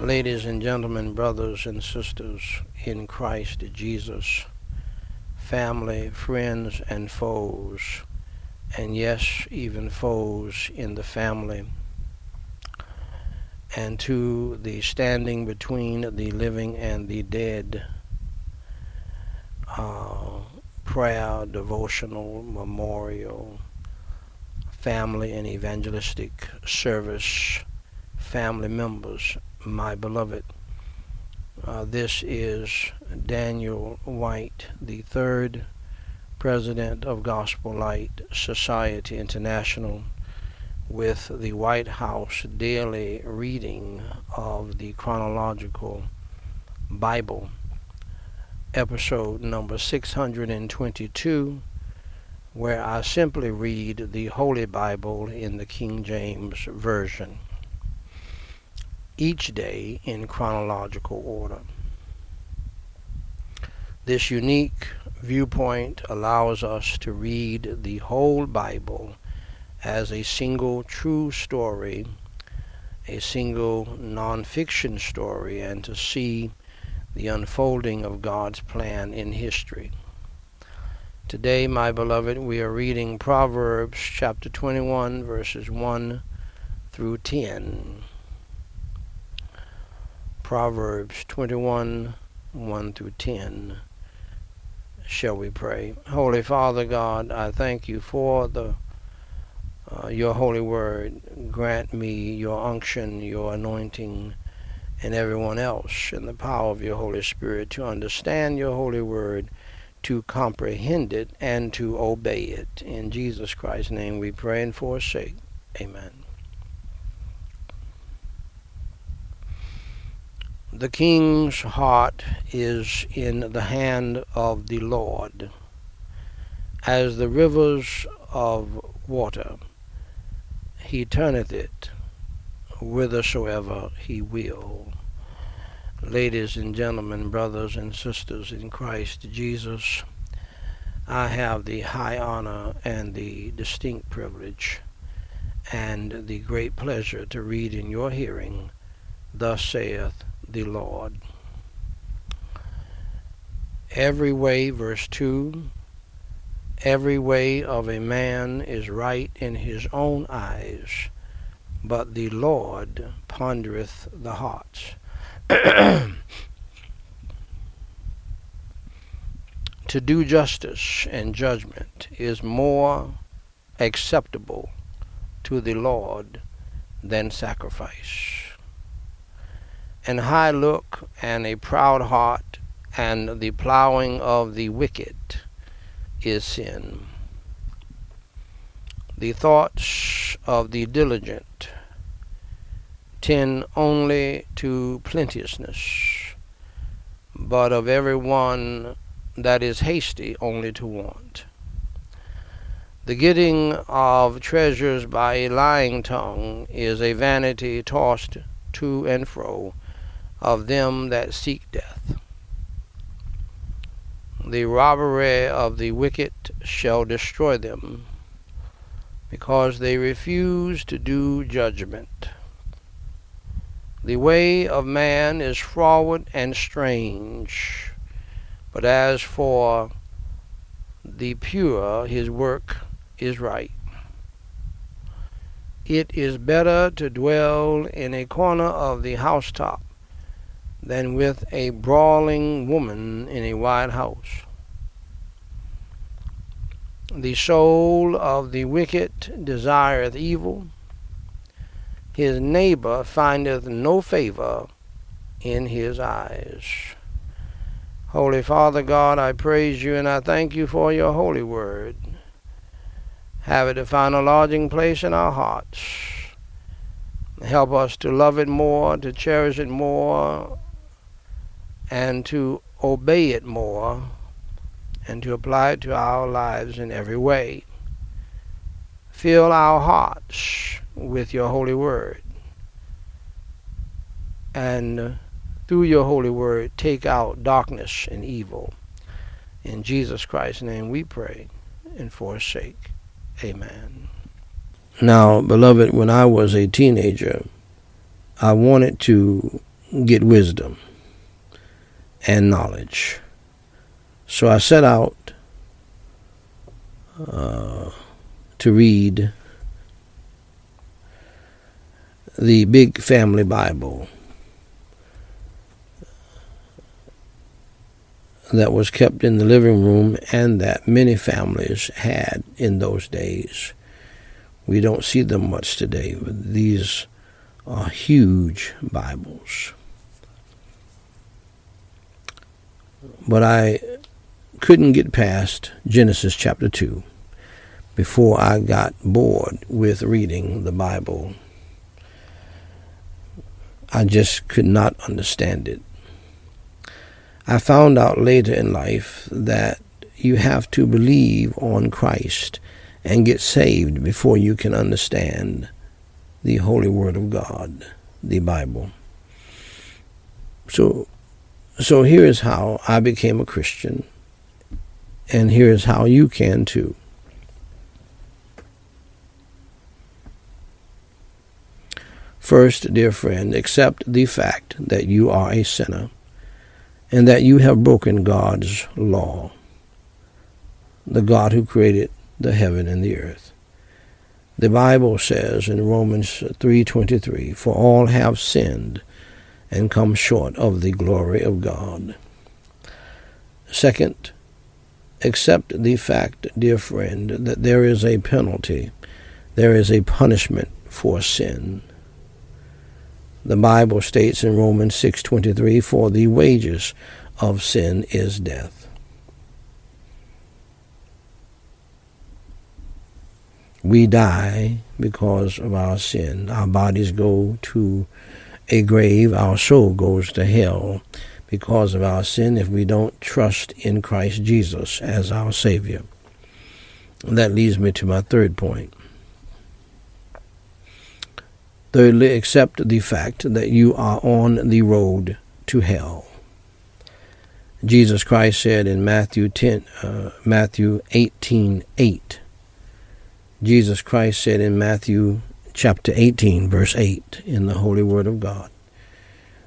Ladies and gentlemen, brothers and sisters in Christ Jesus, family, friends, and foes, and yes, even foes in the family, and to the standing between the living and the dead, uh, prayer, devotional, memorial, family, and evangelistic service family members my beloved. Uh, this is Daniel Whyte, the third president of Gospel Light Society International, with the Whyte House daily reading of the chronological Bible, episode number 622, where I simply read the Holy Bible in the King James Version each day in chronological order. This unique viewpoint allows us to read the whole Bible as a single true story, a single nonfiction story, and to see the unfolding of God's plan in history. Today, my beloved, we are reading Proverbs chapter 21, verses 1 through 10. Proverbs 21 1 through 10. Shall we pray? Holy Father God, I thank you for the uh, your holy word. Grant me your unction, your anointing, and everyone else in the power of your Holy Spirit to understand your holy word, to comprehend it, and to obey it. In Jesus Christ's name we pray and forsake. Amen. The king's heart is in the hand of the Lord, as the rivers of water. He turneth it whithersoever he will. Ladies and gentlemen, brothers and sisters in Christ Jesus, I have the high honor and the distinct privilege and the great pleasure to read in your hearing, Thus saith the Lord. Every way, verse 2, every way of a man is right in his own eyes, but the Lord pondereth the hearts. to do justice and judgment is more acceptable to the Lord than sacrifice an high look and a proud heart and the plowing of the wicked is sin. The thoughts of the diligent tend only to plenteousness, but of every one that is hasty only to want. The getting of treasures by a lying tongue is a vanity tossed to and fro of them that seek death. The robbery of the wicked shall destroy them, because they refuse to do judgment. The way of man is froward and strange, but as for the pure, his work is right. It is better to dwell in a corner of the housetop than with a brawling woman in a wide house. The soul of the wicked desireth evil, his neighbor findeth no favor in his eyes. Holy Father God, I praise you and I thank you for your holy word. Have it a lodging place in our hearts. Help us to love it more, to cherish it more, and to obey it more and to apply it to our lives in every way. Fill our hearts with your holy word. And through your holy word, take out darkness and evil. In Jesus Christ's name we pray and forsake. Amen. Now, beloved, when I was a teenager, I wanted to get wisdom and knowledge. So I set out uh, to read the Big Family Bible that was kept in the living room and that many families had in those days. We don't see them much today, but these are huge Bibles. But I couldn't get past Genesis chapter 2 before I got bored with reading the Bible. I just could not understand it. I found out later in life that you have to believe on Christ and get saved before you can understand the Holy Word of God, the Bible. So, so here is how I became a Christian, and here is how you can too. First, dear friend, accept the fact that you are a sinner and that you have broken God's law, the God who created the heaven and the earth. The Bible says in Romans 3:23, "For all have sinned and come short of the glory of God." Second, accept the fact, dear friend, that there is a penalty, there is a punishment for sin. The Bible states in Romans 6:23, "For the wages of sin is death." We die because of our sin. Our bodies go to a grave. Our soul goes to hell because of our sin if we don't trust in Christ Jesus as our Savior. And that leads me to my third point. Thirdly, accept the fact that you are on the road to hell. Jesus Christ said in Matthew 10, uh, Matthew 18, 8, Jesus Christ said in Matthew chapter 18, verse 8, in the Holy Word of God,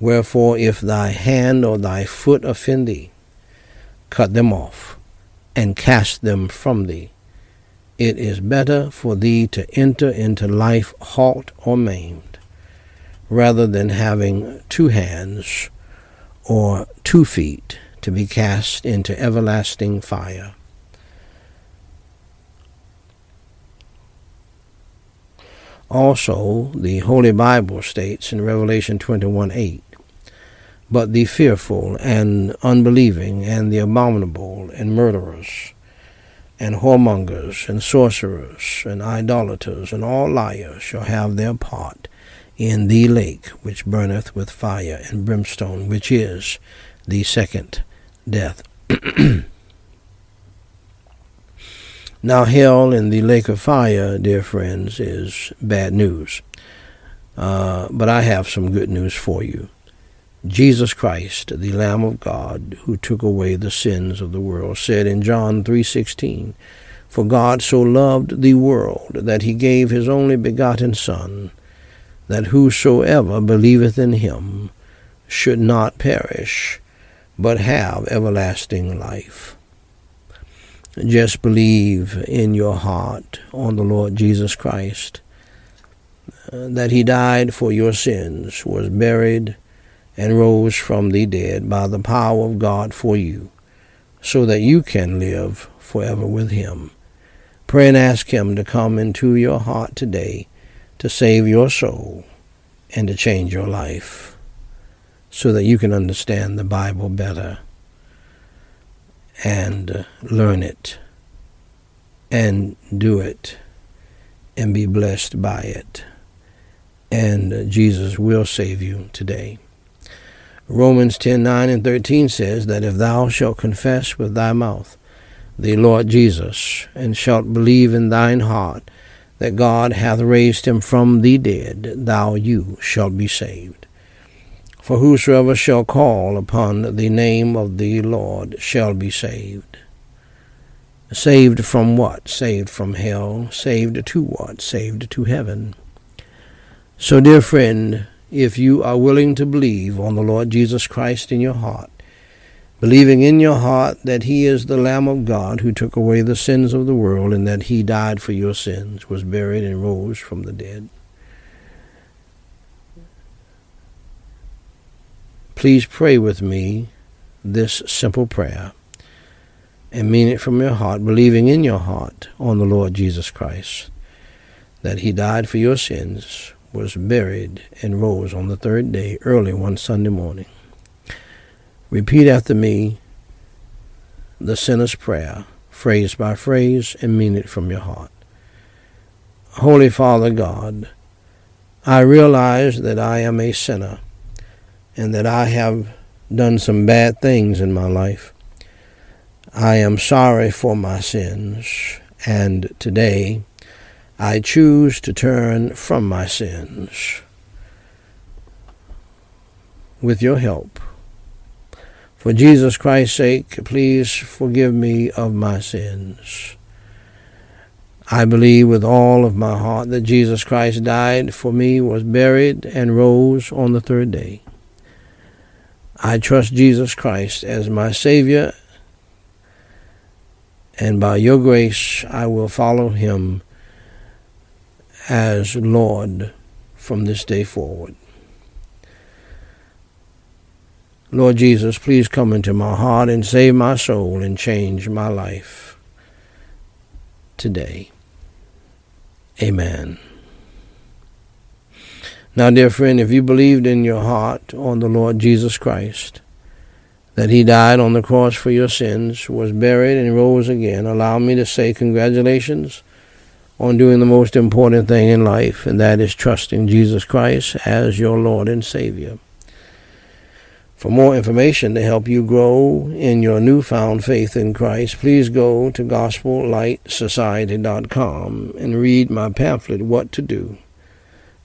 Wherefore, if thy hand or thy foot offend thee, cut them off, and cast them from thee. It is better for thee to enter into life halt or maimed, rather than having two hands or two feet to be cast into everlasting fire. Also, the Holy Bible states in Revelation 21 8, But the fearful and unbelieving and the abominable and murderers and whoremongers, and sorcerers, and idolaters, and all liars shall have their part in the lake which burneth with fire and brimstone, which is the second death. now, hell and the lake of fire, dear friends, is bad news. Uh, but I have some good news for you. Jesus Christ, the Lamb of God, who took away the sins of the world, said in John 3:16, "For God so loved the world that he gave his only begotten Son, that whosoever believeth in him should not perish, but have everlasting life." Just believe in your heart on the Lord Jesus Christ, uh, that he died for your sins, was buried, and rose from the dead by the power of God for you, so that you can live forever with Him. Pray and ask Him to come into your heart today to save your soul and to change your life so that you can understand the Bible better and uh, learn it and do it and be blessed by it. And uh, Jesus will save you today. Romans 10 9 and 13 says that if thou shalt confess with thy mouth the Lord Jesus, and shalt believe in thine heart that God hath raised him from the dead, thou you shalt be saved. For whosoever shall call upon the name of the Lord shall be saved. Saved from what? Saved from hell. Saved to what? Saved to heaven. So, dear friend, if you are willing to believe on the Lord Jesus Christ in your heart, believing in your heart that He is the Lamb of God who took away the sins of the world and that He died for your sins, was buried, and rose from the dead. Please pray with me this simple prayer and mean it from your heart, believing in your heart on the Lord Jesus Christ, that He died for your sins, was buried, and rose on the third day early one Sunday morning. Repeat after me the sinner's prayer, phrase by phrase, and mean it from your heart. Holy Father God, I realize that I am a sinner and that I have done some bad things in my life. I am sorry for my sins, and today I choose to turn from my sins with your help. For Jesus Christ's sake, please forgive me of my sins. I believe with all of my heart that Jesus Christ died for me, was buried, and rose on the third day. I trust Jesus Christ as my Savior and by your grace I will follow him as Lord from this day forward. Lord Jesus, please come into my heart and save my soul and change my life today. Amen. Now, dear friend, if you believed in your heart on the Lord Jesus Christ, that he died on the cross for your sins, was buried, and rose again, allow me to say congratulations on doing the most important thing in life, and that is trusting Jesus Christ as your Lord and Savior. For more information to help you grow in your newfound faith in Christ, please go to GospelLightSociety.com and read my pamphlet, What to Do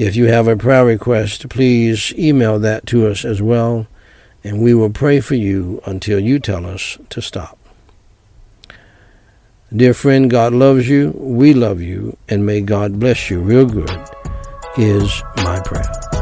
If you have a prayer request, please email that to us as well and we will pray for you until you tell us to stop. Dear friend, God loves you, we love you, and may God bless you real good, is my prayer.